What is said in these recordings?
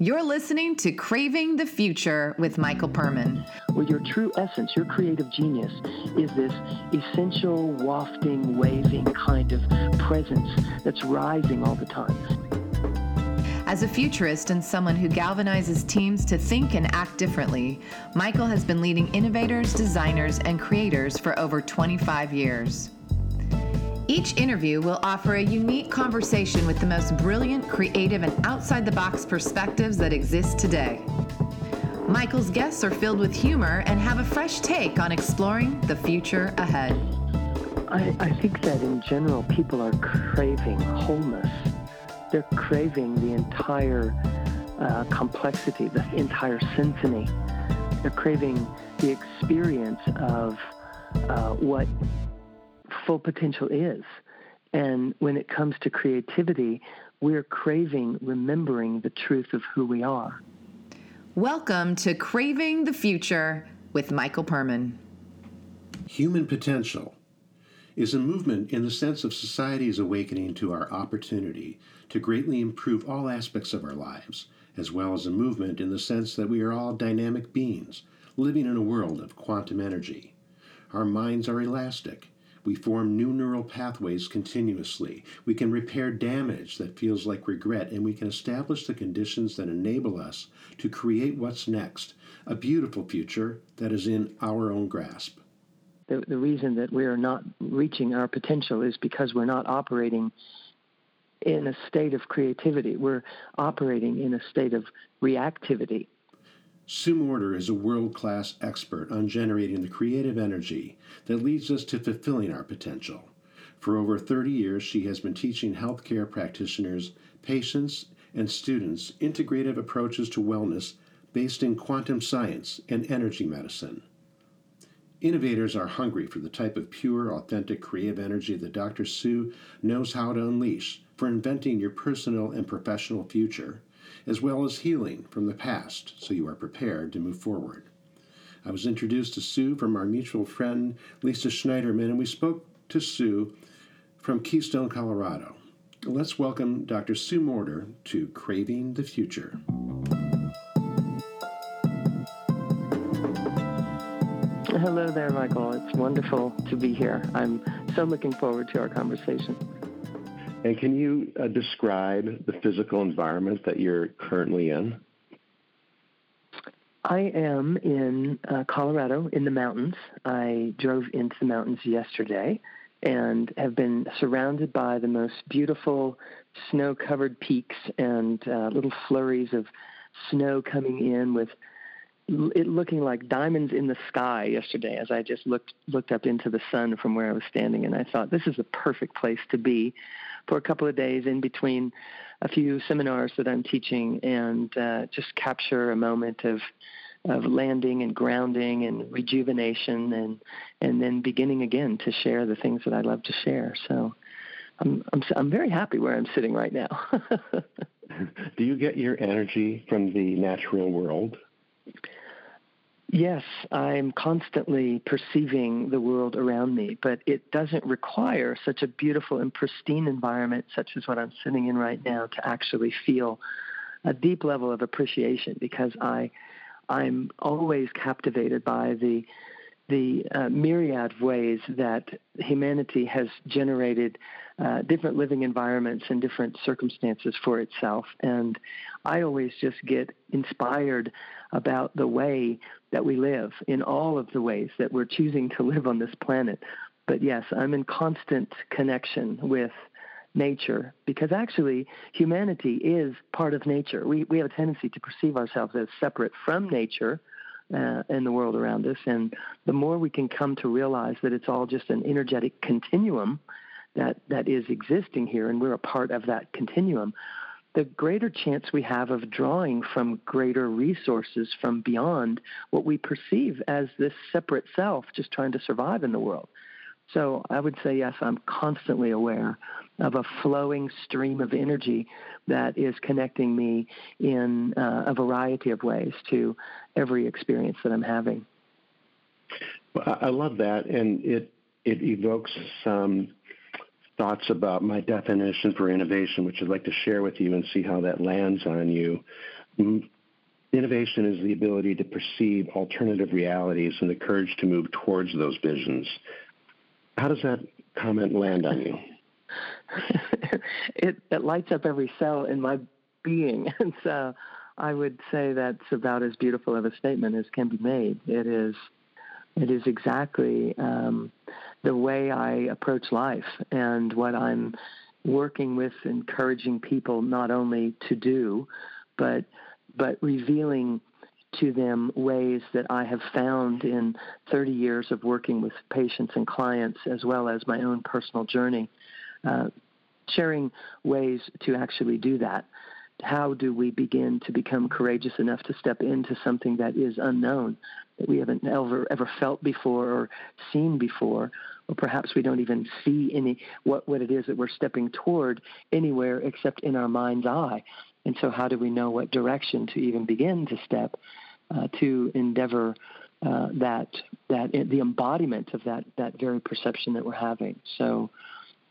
You're listening to Craving the Future with Michael Perman. Where your true essence, your creative genius, is this essential, wafting, waving kind of presence that's rising all the time. As a futurist and someone who galvanizes teams to think and act differently, Michael has been leading innovators, designers, and creators for over 25 years. Each interview will offer a unique conversation with the most brilliant, creative, and outside the box perspectives that exist today. Michael's guests are filled with humor and have a fresh take on exploring the future ahead. I, I think that in general, people are craving wholeness. They're craving the entire uh, complexity, the entire symphony. They're craving the experience of uh, what full potential is. And when it comes to creativity, we're craving remembering the truth of who we are. Welcome to Craving the Future with Michael Perman. Human potential is a movement in the sense of society's awakening to our opportunity to greatly improve all aspects of our lives, as well as a movement in the sense that we are all dynamic beings living in a world of quantum energy. Our minds are elastic we form new neural pathways continuously. We can repair damage that feels like regret, and we can establish the conditions that enable us to create what's next a beautiful future that is in our own grasp. The, the reason that we are not reaching our potential is because we're not operating in a state of creativity. We're operating in a state of reactivity. Sue Morter is a world class expert on generating the creative energy that leads us to fulfilling our potential. For over 30 years, she has been teaching healthcare practitioners, patients, and students integrative approaches to wellness based in quantum science and energy medicine. Innovators are hungry for the type of pure, authentic, creative energy that Dr. Sue knows how to unleash for inventing your personal and professional future as well as healing from the past so you are prepared to move forward. I was introduced to Sue from our mutual friend Lisa Schneiderman, and we spoke to Sue from Keystone, Colorado. Let's welcome Dr. Sue Morter to Craving the Future. Hello there, Michael. It's wonderful to be here. I'm so looking forward to our conversation. And can you uh, describe the physical environment that you're currently in? I am in uh, Colorado in the mountains. I drove into the mountains yesterday and have been surrounded by the most beautiful snow covered peaks and uh, little flurries of snow coming in with it looking like diamonds in the sky yesterday as I just looked looked up into the sun from where I was standing and I thought this is the perfect place to be for a couple of days in between a few seminars that I'm teaching and uh, just capture a moment of of landing and grounding and rejuvenation and and then beginning again to share the things that I love to share. So I'm I'm I'm very happy where I'm sitting right now. Do you get your energy from the natural world? Yes, I'm constantly perceiving the world around me, but it doesn't require such a beautiful and pristine environment, such as what I'm sitting in right now, to actually feel a deep level of appreciation because I, I'm always captivated by the the uh, myriad ways that humanity has generated uh, different living environments and different circumstances for itself. And I always just get inspired about the way that we live in all of the ways that we're choosing to live on this planet. But yes, I'm in constant connection with nature because actually humanity is part of nature. We, we have a tendency to perceive ourselves as separate from nature uh, in the world around us. And the more we can come to realize that it's all just an energetic continuum that, that is existing here and we're a part of that continuum, the greater chance we have of drawing from greater resources from beyond what we perceive as this separate self just trying to survive in the world. So I would say, yes, I'm constantly aware of a flowing stream of energy that is connecting me in uh, a variety of ways to every experience that I'm having. Well, I love that, and it it evokes some thoughts about my definition for innovation, which I'd like to share with you and see how that lands on you. innovation is the ability to perceive alternative realities and the courage to move towards those visions. How does that comment land on you? it, it lights up every cell in my being. And so I would say that's about as beautiful of a statement as can be made. It is, it is exactly um, the way I approach life and what I'm working with, encouraging people not only to do, but but revealing to them ways that I have found in 30 years of working with patients and clients, as well as my own personal journey, uh, sharing ways to actually do that. How do we begin to become courageous enough to step into something that is unknown, that we haven't ever ever felt before or seen before, or perhaps we don't even see any what, what it is that we're stepping toward anywhere except in our mind's eye. And so, how do we know what direction to even begin to step uh, to endeavor uh, that that the embodiment of that that very perception that we're having? So,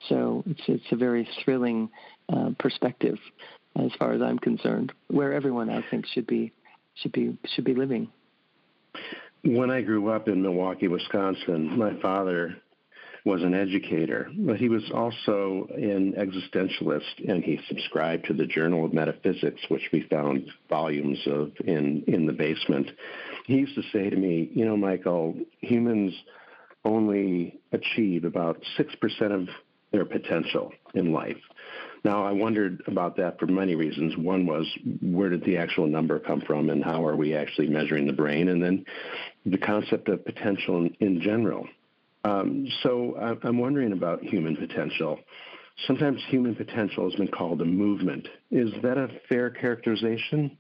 so it's it's a very thrilling uh, perspective as far as I'm concerned, where everyone I think should be should be should be living. When I grew up in Milwaukee, Wisconsin, my father was an educator, but he was also an existentialist, and he subscribed to the Journal of Metaphysics, which we found volumes of in in the basement. He used to say to me, "You know, Michael, humans only achieve about six percent of their potential in life." Now, I wondered about that for many reasons. One was where did the actual number come from, and how are we actually measuring the brain, and then the concept of potential in, general. Um, so I'm wondering about human potential. Sometimes human potential has been called a movement. Is that a fair characterization?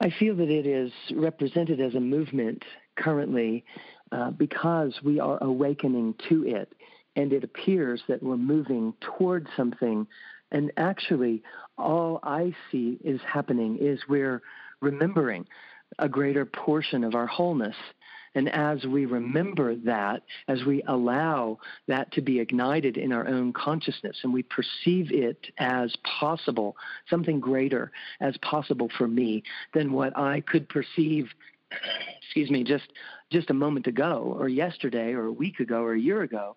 I feel that it is represented as a movement currently uh, because we are awakening to it, and it appears that we're moving towards something. And actually, all I see is happening is we're remembering a greater portion of our wholeness and as we remember that, as we allow that to be ignited in our own consciousness and we perceive it as possible, something greater as possible for me than what I could perceive, excuse me, just, just a moment ago or yesterday or a week ago or a year ago,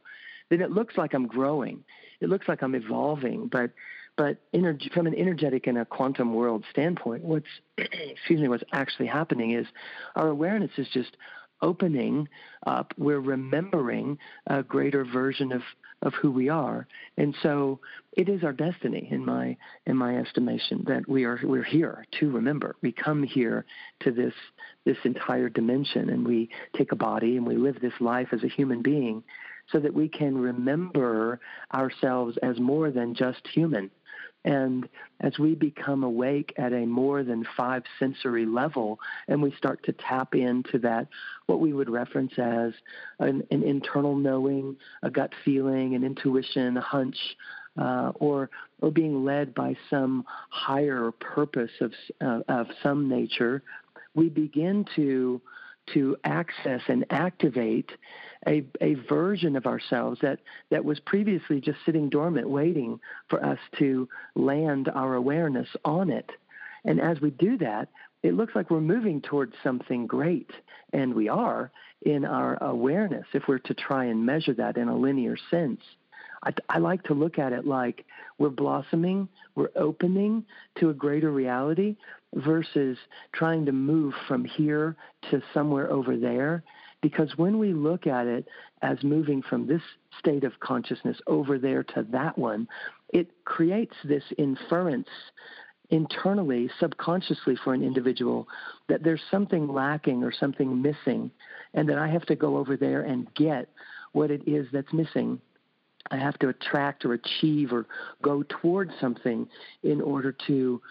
then it looks like I'm growing. It looks like I'm evolving, but but energy, from an energetic and a quantum world standpoint, what's excuse me, what's actually happening is our awareness is just opening up, we're remembering a greater version of, of who we are. And so it is our destiny in my in my estimation that we are we're here to remember. We come here to this this entire dimension and we take a body and we live this life as a human being so that we can remember ourselves as more than just human. And as we become awake at a more than five sensory level, and we start to tap into that, what we would reference as an, an internal knowing, a gut feeling, an intuition, a hunch, uh, or or being led by some higher purpose of uh, of some nature, we begin to to access and activate a, a version of ourselves that, that was previously just sitting dormant, waiting for us to land our awareness on it. And as we do that, it looks like we're moving towards something great, and we are in our awareness if we're to try and measure that in a linear sense. I, I, like to look at it like we're blossoming, we're opening to a greater reality versus trying to move from here to somewhere over there. Because when we look at it as moving from this state of consciousness over there to that one, it creates this inference internally, subconsciously for an individual that there's something lacking or something missing, and that I have to go over there and get what it is that's missing. I have to attract or achieve or go towards something in order to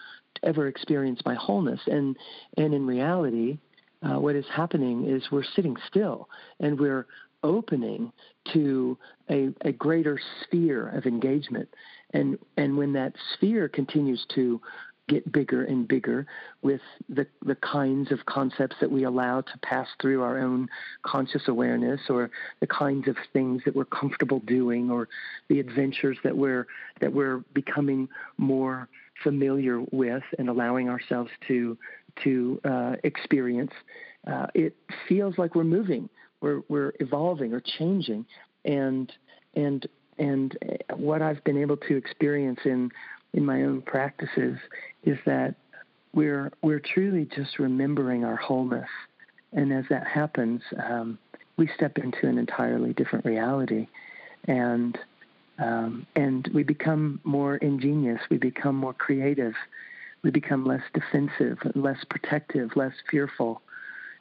ever experience my wholeness. And and in reality, uh, what is happening is we're sitting still and we're opening to a, a greater sphere of engagement. And and when that sphere continues to get bigger and bigger with the, the kinds of concepts that we allow to pass through our own conscious awareness or the kinds of things that we're comfortable doing or the adventures that we're that we're becoming more familiar with and allowing ourselves to to uh, experience, uh, it feels like we're moving, we're we're evolving or changing, and and and what I've been able to experience in in my own practices is that we're we're truly just remembering our wholeness, and as that happens, um, we step into an entirely different reality, and um, and we become more ingenious, we become more creative, we become less defensive, less protective, less fearful,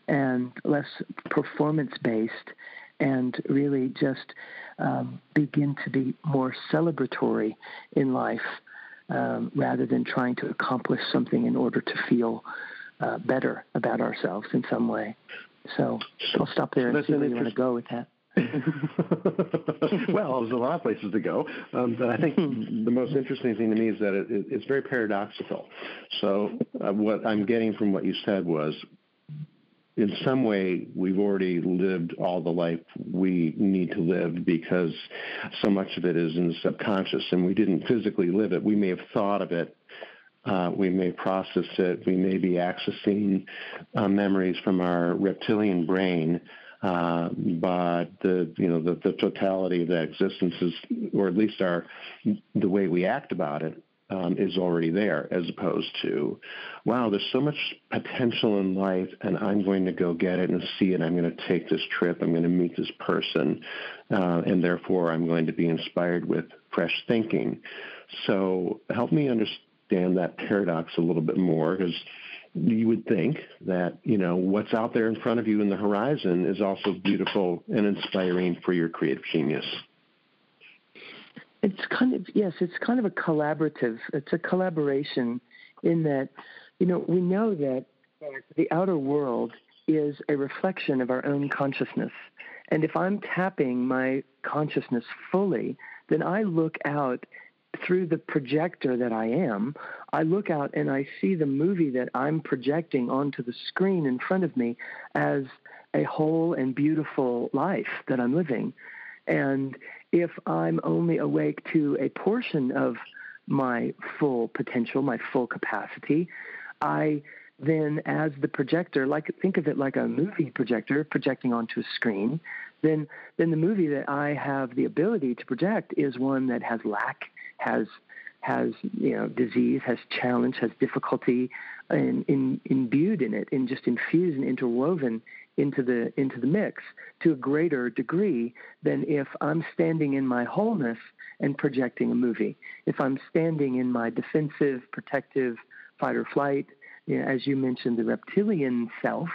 and less performance based, and really just um, begin to be more celebratory in life um, rather than trying to accomplish something in order to feel uh, better about ourselves in some way. So I'll stop there and see where you want to go with that. well, there's a lot of places to go, um, but I think the most interesting thing to me is that it, it, it's very paradoxical. So, uh, what I'm getting from what you said was in some way we've already lived all the life we need to live because so much of it is in the subconscious and we didn't physically live it. We may have thought of it. Uh, we may process it. We may be accessing uh, memories from our reptilian brain, uh, but the you know the, the totality of that existence is, or at least our the way we act about it, um, is already there, as opposed to, wow, there's so much potential in life, and I'm going to go get it and see it. I'm going to take this trip. I'm going to meet this person, uh, and therefore I'm going to be inspired with fresh thinking. So help me understand that paradox a little bit more, because you would think that you know what's out there in front of you in the horizon is also beautiful and inspiring for your creative genius. It's kind of yes, it's kind of a collaborative. It's a collaboration in that, you know, we know that the outer world is a reflection of our own consciousness. And if I'm tapping my consciousness fully, then I look out through the projector that I am. I look out and I see the movie that I'm projecting onto the screen in front of me as a whole and beautiful life that I'm living. And if I'm only awake to a portion of my full potential, my full capacity, I then, as the projector, like think of it like a movie projector projecting onto a screen, then then the movie that I have the ability to project is one that has lack, has has you know disease, has challenge, has difficulty, and in, imbued in it, and just infused and interwoven into the into the mix to a greater degree than if I'm standing in my wholeness and projecting a movie. If I'm standing in my defensive, protective, fight or flight, you know, as you mentioned, the reptilian self,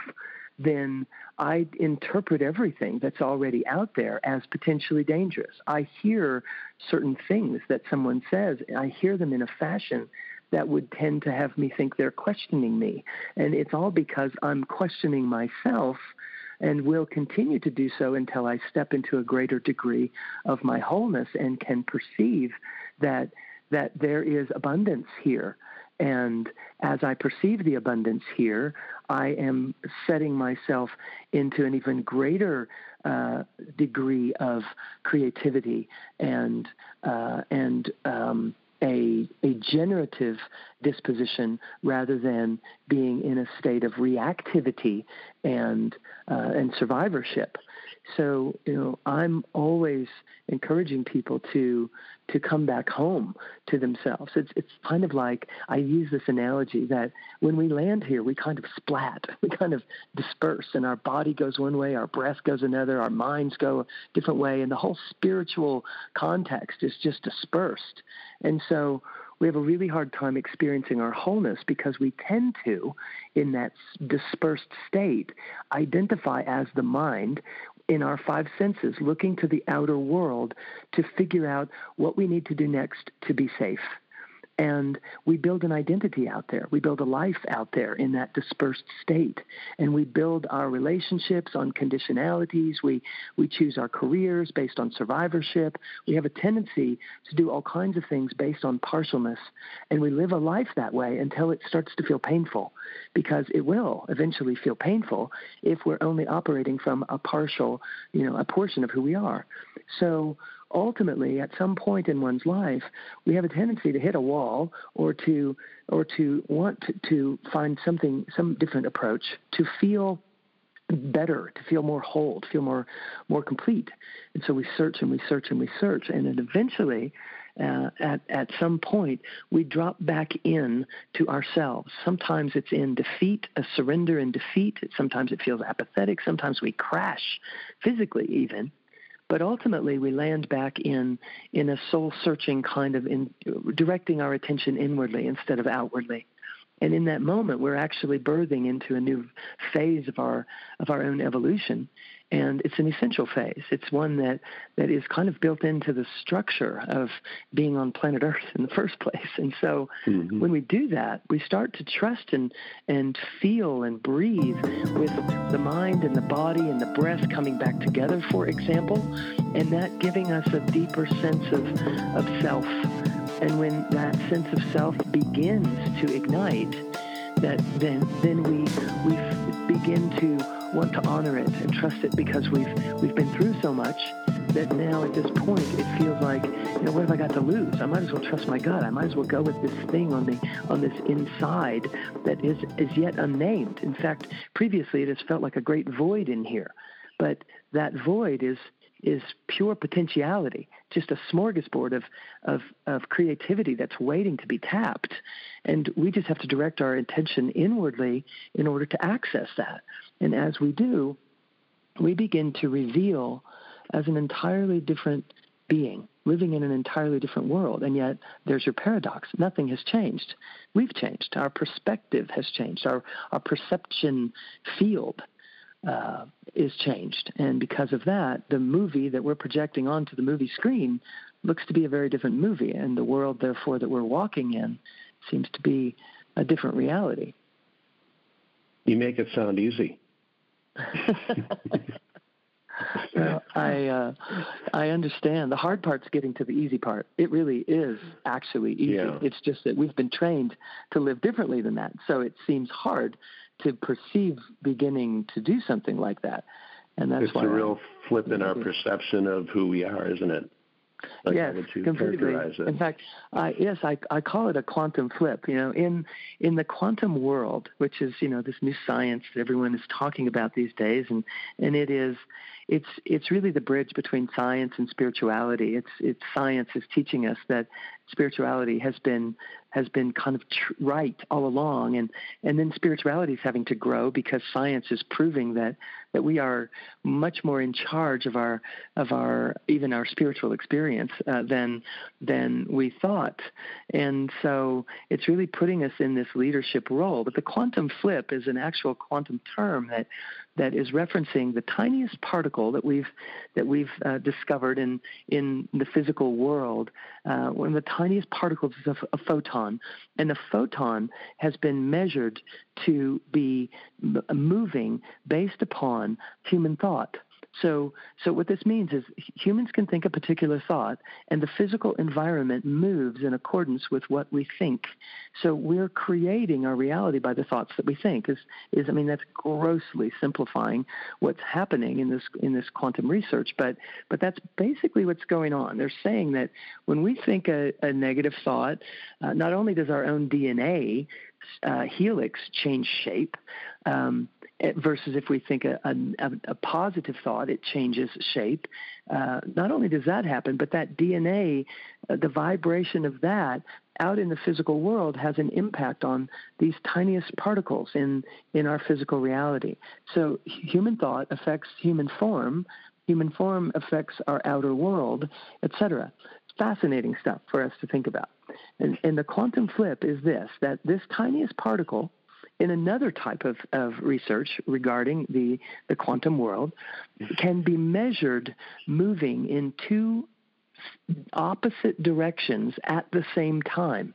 then I interpret everything that's already out there as potentially dangerous. I hear certain things that someone says, and I hear them in a fashion that would tend to have me think they're questioning me. And it's all because I'm questioning myself and will continue to do so until I step into a greater degree of my wholeness and can perceive that that there is abundance here. And as I perceive the abundance here, I am setting myself into an even greater uh, degree of creativity and uh, and um, a, a generative disposition rather than being in a state of reactivity and uh, and survivorship. So you know, I'm always encouraging people to to come back home to themselves. It's it's kind of like I use this analogy that when we land here, we kind of splat, we kind of disperse, and our body goes one way, our breath goes another, our minds go a different way, and the whole spiritual context is just dispersed. And so we have a really hard time experiencing our wholeness because we tend to, in that dispersed state, identify as the mind in our five senses, looking to the outer world to figure out what we need to do next to be safe. And we build an identity out there. We build a life out there in that dispersed state. And we build our relationships on conditionalities. We, we choose our careers based on survivorship. We have a tendency to do all kinds of things based on partialness. And we live a life that way until it starts to feel painful, because it will eventually feel painful if we're only operating from a partial, you know, a portion of who we are. So ultimately, at some point in one's life, we have a tendency to hit a wall or to or to want to, to find something, some different approach to feel better, to feel more whole, to feel more more complete. And so we search and we search and we search, and then eventually uh, at, at some point, we drop back in to ourselves. Sometimes it's in defeat, a surrender in defeat. Sometimes it feels apathetic. Sometimes we crash, physically even. But ultimately, we land back in in a soul searching kind of in directing our attention inwardly instead of outwardly. And in that moment, we're actually birthing into a new phase of our of our own evolution and it's an essential phase. It's one that, that is kind of built into the structure of being on planet Earth in the first place. And so mm-hmm. when we do that, we start to trust and, and feel and breathe with the mind and the body and the breath coming back together, for example, and that giving us a deeper sense of, of self. And when that sense of self begins to ignite, that then then we we begin to want to honor it and trust it because we've we've been through so much that now at this point it feels like you know what have I got to lose? I might as well trust my gut. I might as well go with this thing on the on this inside that is is yet unnamed. In fact, previously it has felt like a great void in here, but that void is is pure potentiality, just a smorgasbord of, of, of creativity that's waiting to be tapped. And we just have to direct our attention inwardly in order to access that. And as we do, we begin to reveal as an entirely different being, living in an entirely different world. And yet, there's your paradox. Nothing has changed. We've changed. Our perspective has changed. Our, our perception field uh, is changed. And because of that, the movie that we're projecting onto the movie screen looks to be a very different movie. And the world, therefore, that we're walking in seems to be a different reality. You make it sound easy. well, I uh, I understand. The hard part's getting to the easy part. It really is actually easy. Yeah. It's just that we've been trained to live differently than that, so it seems hard to perceive beginning to do something like that. And that's it's a real flip in our perception of who we are, isn't it? Like yes, completely. In fact, uh, yes, I, I call it a quantum flip. You know, in in the quantum world, which is you know this new science that everyone is talking about these days, and and it is it's it's really the bridge between science and spirituality. It's it's science is teaching us that spirituality has been has been kind of tr- right all along, and and then spirituality is having to grow because science is proving that that we are much more in charge of our of our even our spiritual experience uh, than than we thought, and so it's really putting us in this leadership role. But the quantum flip is an actual quantum term that that is referencing the tiniest particle that we've that we've uh, discovered in in the physical world. Uh, one of the tiniest particles is a, a, photon, and the photon has been measured to be moving based upon human thought. So, so what this means is humans can think a particular thought, and the physical environment moves in accordance with what we think. So we're creating our reality by the thoughts that we think. Is, is I mean, that's grossly simplifying what's happening in this in this quantum research, but but that's basically what's going on. They're saying that when we think a, a negative thought, uh, not only does our own DNA uh, helix change shape. Um, versus if we think a, a, a, positive thought, it changes shape. Uh, not only does that happen, but that DNA, uh, the vibration of that out in the physical world has an impact on these tiniest particles in, in our physical reality. So human thought affects human form, human form affects our outer world, etc. Fascinating stuff for us to think about. And, and the quantum flip is this that this tiniest particle in another type of, of research regarding the, the quantum world can be measured moving in two opposite directions at the same time.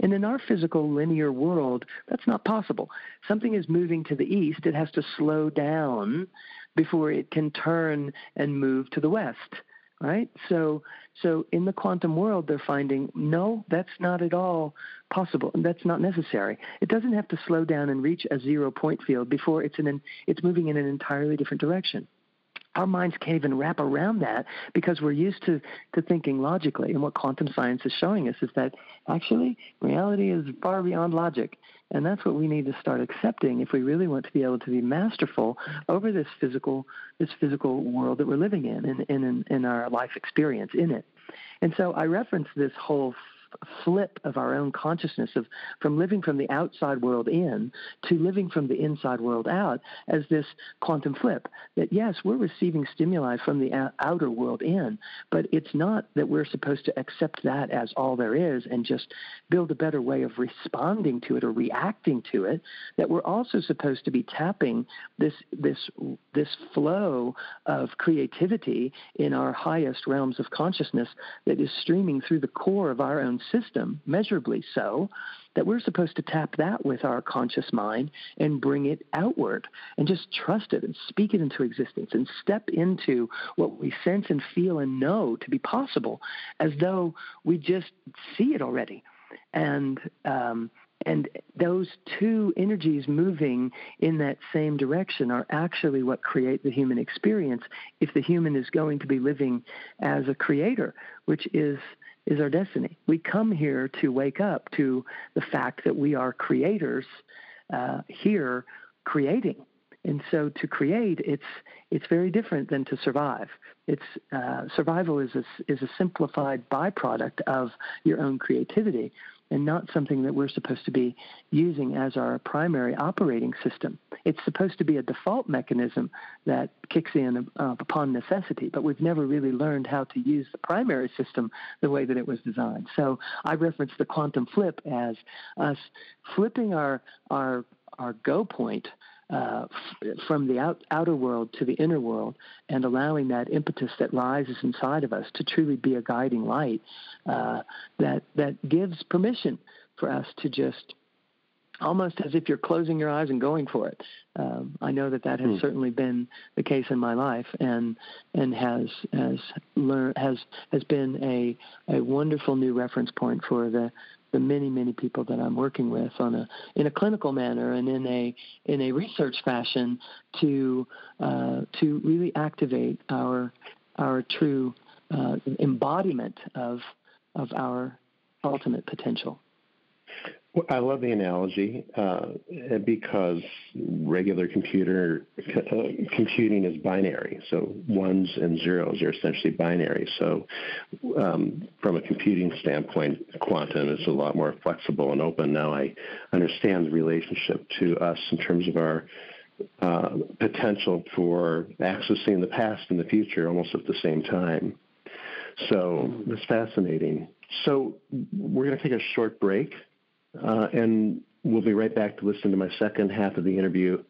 And in our physical linear world, that's not possible. Something is moving to the east, it has to slow down before it can turn and move to the west right? So, so in the quantum world, they're finding no, that's not at all possible, and that's not necessary. It doesn't have to slow down and reach a zero point field before it's in an, it's moving in an entirely different direction. Our minds can't even wrap around that because we're used to, to thinking logically. And what quantum science is showing us is that actually reality is far beyond logic. And that's what we need to start accepting if we really want to be able to be masterful over this physical this physical world that we're living in and in, in, in our life experience in it. And so I reference this whole flip of our own consciousness of from living from the outside world in to living from the inside world out as this quantum flip that yes we're receiving stimuli from the outer world in but it's not that we're supposed to accept that as all there is and just build a better way of responding to it or reacting to it that we're also supposed to be tapping this this this flow of creativity in our highest realms of consciousness that is streaming through the core of our own system, measurably so, that we're supposed to tap that with our conscious mind and bring it outward and just trust it and speak it into existence and step into what we sense and feel and know to be possible as though we just see it already. And um, and those two energies moving in that same direction are actually what create the human experience if the human is going to be living as a creator, which is is our destiny. We come here to wake up to the fact that we are creators uh, here creating. And so to create, it's it's very different than to survive. It's uh, survival is a, is a simplified byproduct of your own creativity and not something that we're supposed to be using as our primary operating system. It's supposed to be a default mechanism that kicks in uh, upon necessity, but we've never really learned how to use the primary system the way that it was designed. So I reference the quantum flip as us flipping our our our go point uh, f- from the out, outer world to the inner world and allowing that impetus that rises inside of us to truly be a guiding light uh, that that gives permission for us to just almost as if you're closing your eyes and going for it. Um, I know that that has hmm. certainly been the case in my life, and and has has learned has has been a a wonderful new reference point for the the many many people that I'm working with on a in a clinical manner and in a in a research fashion to uh, to really activate our our true uh, embodiment of of our ultimate potential. I love the analogy uh, because regular computer uh, computing is binary. So ones and zeros are essentially binary. So um, from a computing standpoint, quantum is a lot more flexible and open. Now I understand the relationship to us in terms of our uh, potential for accessing the past and the future almost at the same time. So it's fascinating. So we're going to take a short break. Uh, and we'll be right back to listen to my second half of the interview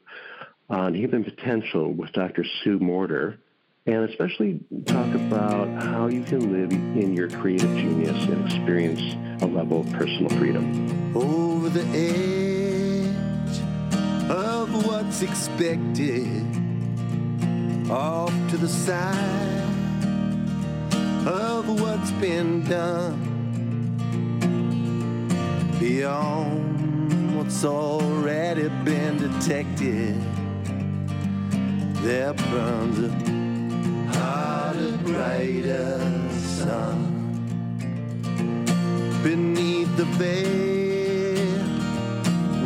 on human potential with Dr. Sue Morter, and especially talk about how you can live in your creative genius and experience a level of personal freedom. Over the edge of what's expected, off to the side of what's been done beyond what's already been detected. There burns a harder, brighter sun beneath the veil,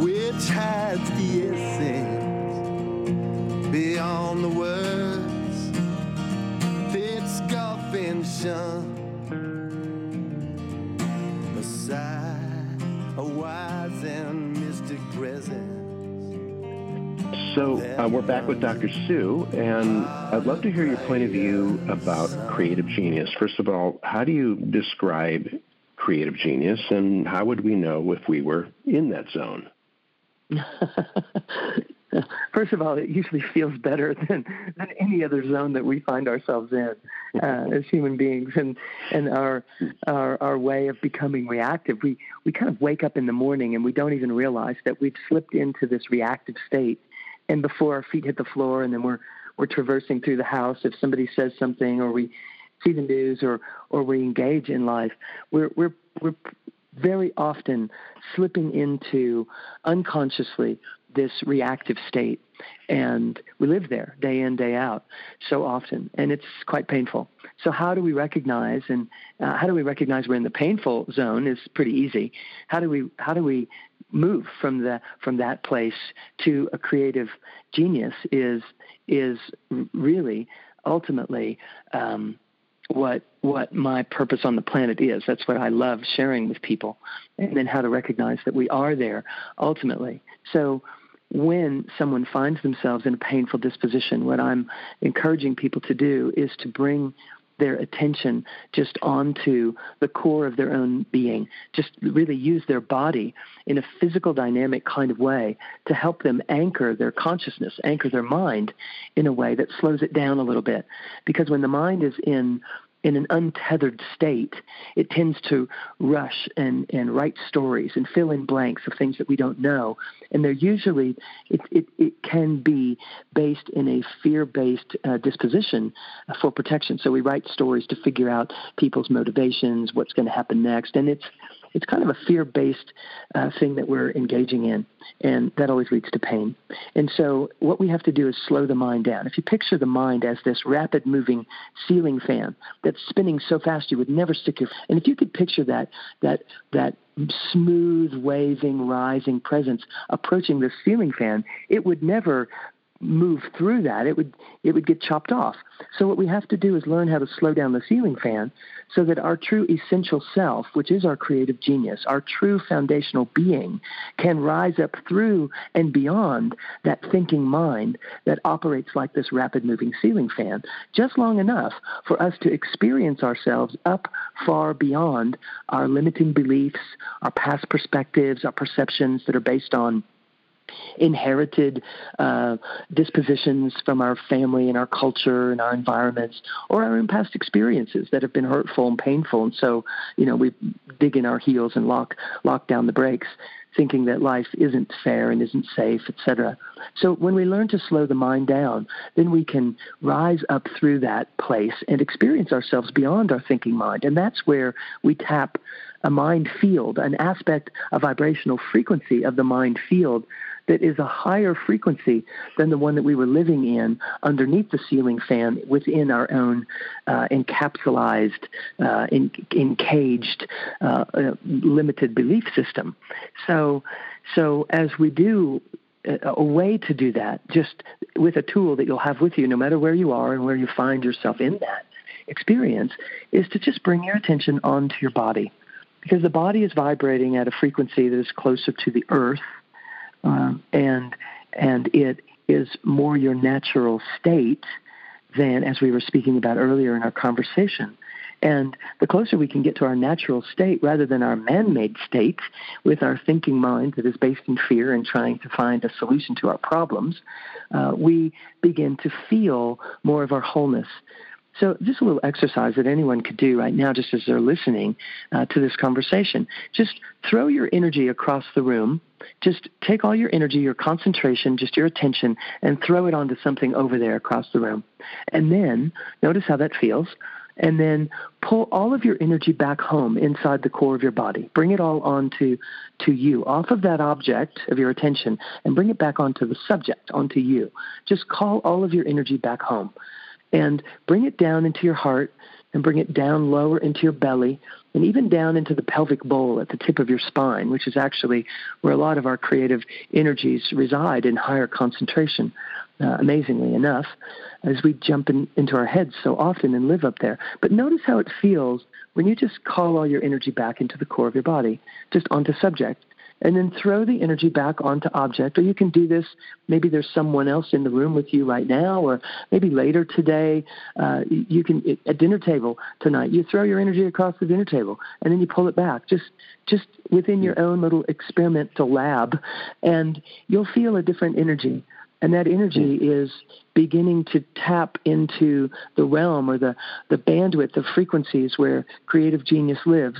which hides the essence beyond the words that scoff shun. So uh, we're back with Dr. Sue, and I'd love to hear your point of view about creative genius. First of all, how do you describe creative genius, and how would we know if we were in that zone? First of all, it usually feels better than, than any other zone that we find ourselves in uh, as human beings, and and our, our our way of becoming reactive. We we kind of wake up in the morning and we don't even realize that we've slipped into this reactive state and before our feet hit the floor, and then we're we're traversing through the house. If somebody says something, or we see the news, or or we engage in life, we're we're we're very often slipping into unconsciously this reactive state. and we live there day in day out so often and it's quite painful so how do we recognize and uh, how do we recognize we're in the painful zone is pretty easy how do we how do we move from the from that place to a creative genius is is really ultimately um, what what my purpose on the planet is. That's what I love sharing with people, and then how to recognize that we are there ultimately. So when someone finds themselves in a painful disposition, what I'm encouraging people to do is to bring their attention just onto the core of their own being, just really use their body in a physical dynamic kind of way to help them anchor their consciousness, anchor their mind in a way that slows it down a little bit. Because when the mind is in in an untethered state, it tends to rush and, and write stories and fill in blanks of things that we don't know. And they're usually, it, it, it can be based in a fear based uh, disposition for protection. So we write stories to figure out people's motivations, what's going to happen next. And it's, it's kind of a fear-based uh, thing that we're engaging in, and that always leads to pain. And so, what we have to do is slow the mind down. If you picture the mind as this rapid-moving ceiling fan that's spinning so fast you would never stick your, and if you could picture that that that smooth, waving, rising presence approaching the ceiling fan, it would never move through that, it would it would get chopped off. So what we have to do is learn how to slow down the ceiling fan so that our true essential self, which is our creative genius, our true foundational being, can rise up through and beyond that thinking mind that operates like this rapid moving ceiling fan, just long enough for us to experience ourselves up far beyond our limiting beliefs, our past perspectives, our perceptions that are based on inherited uh, dispositions from our family and our culture and our environments, or our own past experiences that have been hurtful and painful. And so, you know, we dig in our heels and lock lock down the brakes, thinking that life isn't fair and isn't safe, etc. So when we learn to slow the mind down, then we can rise up through that place and experience ourselves beyond our thinking mind, and that's where we tap a mind field, an aspect, a vibrational frequency of the mind field that is a higher frequency than the one that we were living in underneath the ceiling fan within our own uh, encapsulated, uh, encaged, uh, uh limited belief system. So, so as we do uh, a way to do that, just with a tool that you'll have with you, no matter where you are and where you find yourself in that experience, is to just bring your attention onto your body. Because the body is vibrating at a frequency that is closer to the earth um, and and it is more your natural state than as we were speaking about earlier in our conversation. And the closer we can get to our natural state rather than our man made state with our thinking mind that is based in fear and trying to find a solution to our problems, uh, we begin to feel more of our wholeness. So, just a little exercise that anyone could do right now, just as they're listening uh, to this conversation. Just throw your energy across the room. Just take all your energy, your concentration, just your attention, and throw it onto something over there across the room. And then notice how that feels. And then pull all of your energy back home inside the core of your body. Bring it all onto to you, off of that object of your attention, and bring it back onto the subject, onto you. Just call all of your energy back home and bring it down into your heart and bring it down lower into your belly and even down into the pelvic bowl at the tip of your spine, which is actually where a lot of our creative energies reside in higher concentration. Uh, amazingly enough, as we jump in, into our heads so often and live up there. But notice how it feels when you just call all your energy back into the core of your body, just onto subject, and then throw the energy back onto object. Or you can do this, maybe there's someone else in the room with you right now, or maybe later today. Uh, you can, at dinner table tonight, you throw your energy across the dinner table and then you pull it back, just, just within your own little experimental lab, and you'll feel a different energy. And that energy is beginning to tap into the realm or the, the bandwidth of frequencies where creative genius lives.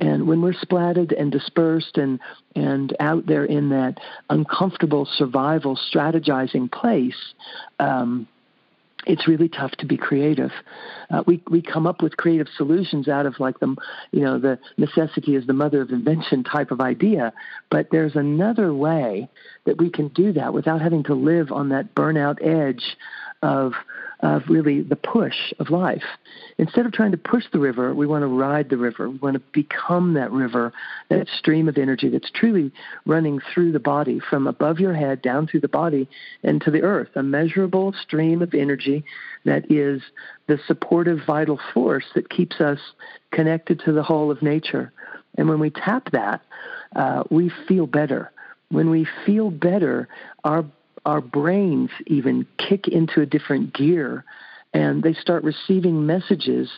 And when we're splatted and dispersed and, and out there in that uncomfortable survival strategizing place, um, it's really tough to be creative. Uh, we we come up with creative solutions out of like the you know the necessity is the mother of invention type of idea, but there's another way that we can do that without having to live on that burnout edge of of really the push of life. Instead of trying to push the river, we want to ride the river. We want to become that river, that stream of energy that's truly running through the body, from above your head down through the body and to the earth, a measurable stream of energy that is the supportive vital force that keeps us connected to the whole of nature. And when we tap that, uh, we feel better. When we feel better, our our brains even kick into a different gear and they start receiving messages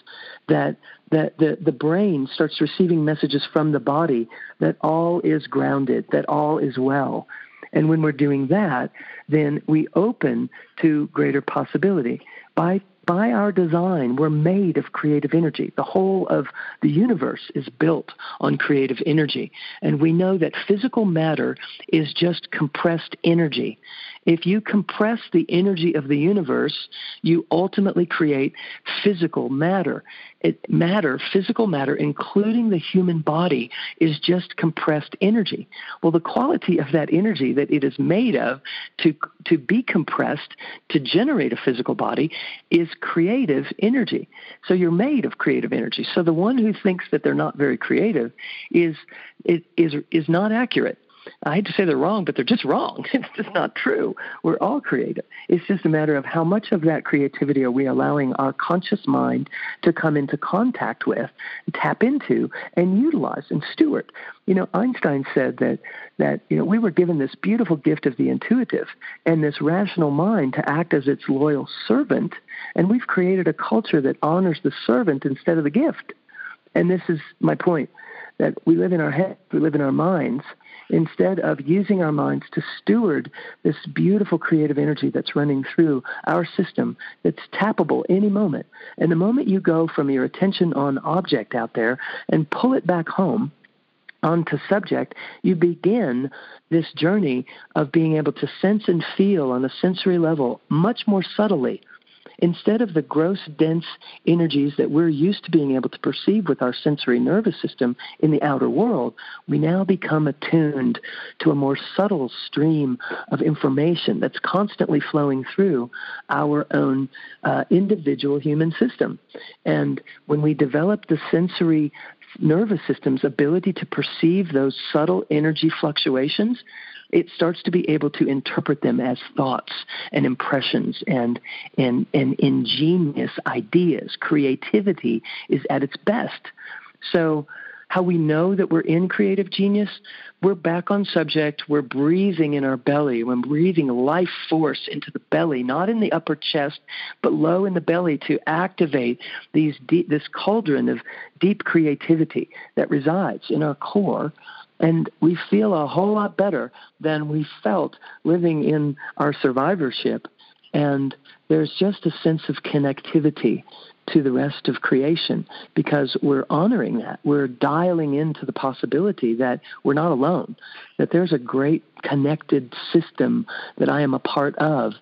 that that the, the brain starts receiving messages from the body that all is grounded, that all is well. And when we're doing that, then we open to greater possibility. By by our design, we're made of creative energy. The whole of the universe is built on creative energy. And we know that physical matter is just compressed energy. If you compress the energy of the universe, you ultimately create physical matter. It, matter, physical matter, including the human body, is just compressed energy. Well, the quality of that energy that it is made of to, to be compressed to generate a physical body is creative energy. So you're made of creative energy. So the one who thinks that they're not very creative is, is, is not accurate. I hate to say they're wrong, but they're just wrong. It's just not true. We're all creative. It's just a matter of how much of that creativity are we allowing our conscious mind to come into contact with, tap into, and utilize and steward. You know, Einstein said that that you know we were given this beautiful gift of the intuitive and this rational mind to act as its loyal servant, and we've created a culture that honors the servant instead of the gift. And this is my point that we live in our heads, we live in our minds, instead of using our minds to steward this beautiful creative energy that's running through our system that's tappable any moment. And the moment you go from your attention on object out there and pull it back home, onto subject, you begin this journey of being able to sense and feel on a sensory level much more subtly Instead of the gross, dense energies that we're used to being able to perceive with our sensory nervous system in the outer world, we now become attuned to a more subtle stream of information that's constantly flowing through our own uh, individual human system. And when we develop the sensory nervous system's ability to perceive those subtle energy fluctuations, it starts to be able to interpret them as thoughts and impressions and, and, and ingenious ideas. Creativity is at its best. So, how we know that we're in creative genius, we're back on subject, we're breathing in our belly, we're breathing life force into the belly, not in the upper chest, but low in the belly to activate these deep, this cauldron of deep creativity that resides in our core and we feel a whole lot better than we felt living in our survivorship. And there's just a sense of connectivity to the rest of creation because we're honoring that. We're dialing into the possibility that we're not alone, that there's a great connected system that I am a part of.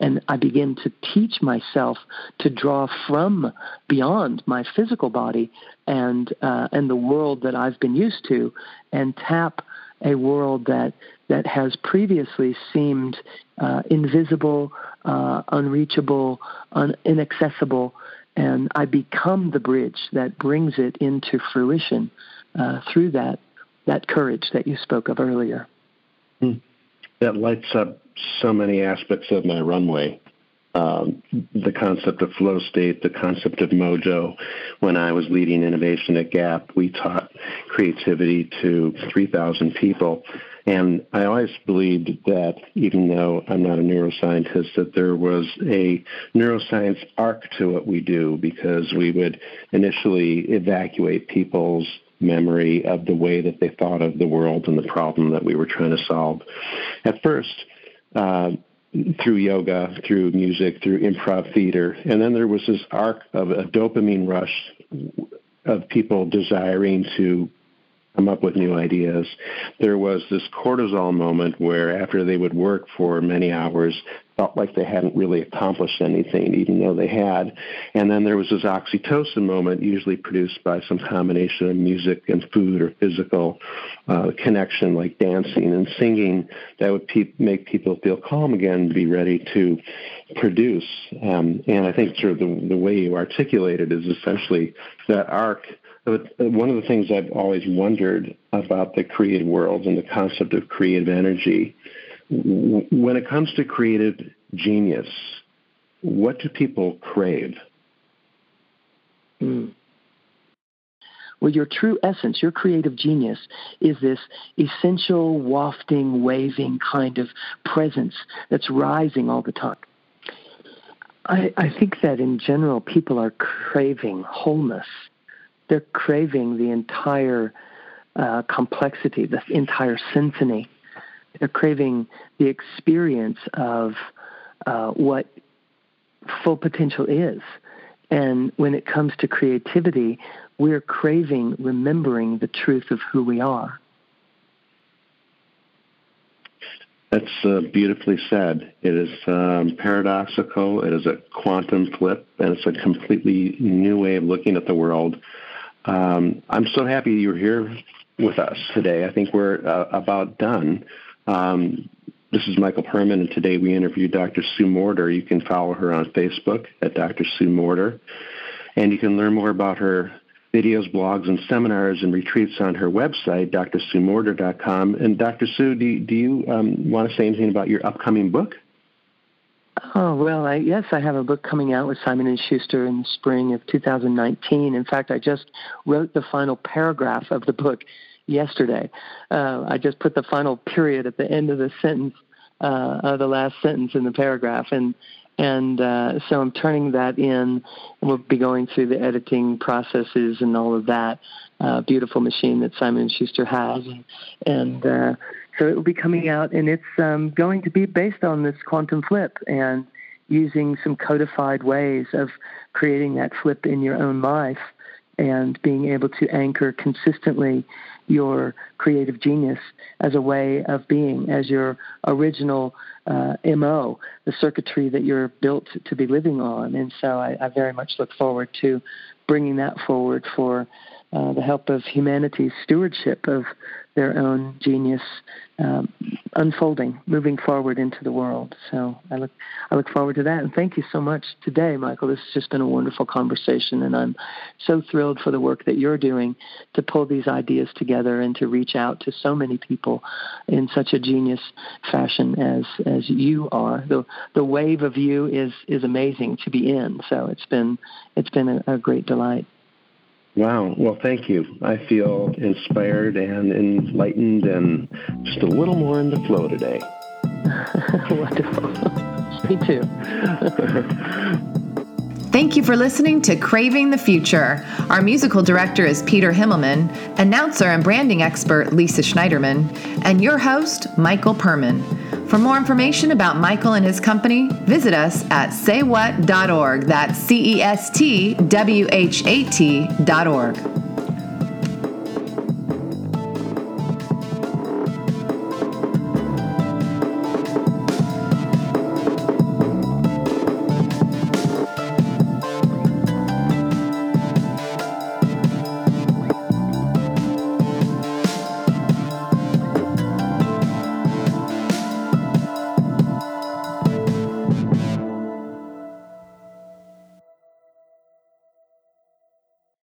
And I begin to teach myself to draw from beyond my physical body and, uh, and the world that I've been used to and tap a world that that has previously seemed uh, invisible, uh, unreachable, un- inaccessible, and I become the bridge that brings it into fruition uh, through that that courage that you spoke of earlier. Hmm. That lights up so many aspects of my runway. Um, the concept of flow state, the concept of mojo. When I was leading innovation at Gap, we taught creativity to 3,000 people and I always believed that, even though I'm not a neuroscientist, that there was a neuroscience arc to what we do because we would initially evacuate people's memory of the way that they thought of the world and the problem that we were trying to solve. At first, uh, through yoga, through music, through improv theater. And then there was this arc of a dopamine rush of people desiring to come up with new ideas. There was this cortisol moment where after they would work for many hours, felt like they hadn't really accomplished anything, even though they had. And then there was this oxytocin moment, usually produced by some combination of music and food or physical uh, connection, like dancing and singing, that would pe- make people feel calm again, be ready to produce. Um, and I think sort of the, the way you articulate it is essentially that arc. But one of the things I've always wondered about the creative world and the concept of creative energy when it comes to creative genius, what do people crave? Mm. Well, your true essence, your creative genius, is this essential, wafting, waving kind of presence that's rising all the time. I, I think that in general, people are craving wholeness. They're craving the entire uh, complexity, the entire symphony they're craving the experience of uh, what full potential is. And when it comes to creativity, we're craving remembering the truth of who we are. That's uh, beautifully said. It is um, paradoxical, it is a quantum flip, and it's a completely new way of looking at the world. Um, I'm so happy you're here with us today. I think we're uh, about done. Um, this is Michael Perman, and today we interviewed Dr. Sue Morter. You can follow her on Facebook at Dr. Sue Morter, and you can learn more about her videos, blogs, and seminars and retreats on her website, drsuemorter.com. And Dr. Sue, do do you um, want to say anything about your upcoming book? Oh well, I, yes, I have a book coming out with Simon and Schuster in the spring of 2019. In fact, I just wrote the final paragraph of the book yesterday. Uh, I just put the final period at the end of the sentence, uh, of the last sentence in the paragraph, and and uh, so I'm turning that in, we'll be going through the editing processes and all of that. Uh, beautiful machine that Simon and Schuster has, and, and uh, so it will be coming out, and it's um, going to be based on this quantum flip and using some codified ways of creating that flip in your own life and being able to anchor consistently your creative genius as a way of being, as your original uh, MO, the circuitry that you're built to be living on. And so I, I very much look forward to bringing that forward for uh, the help of humanity's stewardship of their own genius um, unfolding, moving forward into the world. So I look, I look forward to that. And thank you so much today, Michael. This has just been a wonderful conversation, and I'm so thrilled for the work that you're doing to pull these ideas together and to reach out to so many people in such a genius fashion as as you are. The the wave of you is is amazing to be in. So it's been it's been a, a great delight. Wow. Well, thank you. I feel inspired and enlightened and just a little more in the flow today. Wonderful. Me too. Thank you for listening to Craving the Future. Our musical director is Peter Himmelman, announcer and branding expert Lisa Schneiderman, and your host, Michael Perman. For more information about Michael and his company, visit us at cestwhat.org. That's C E S T W H A T.org.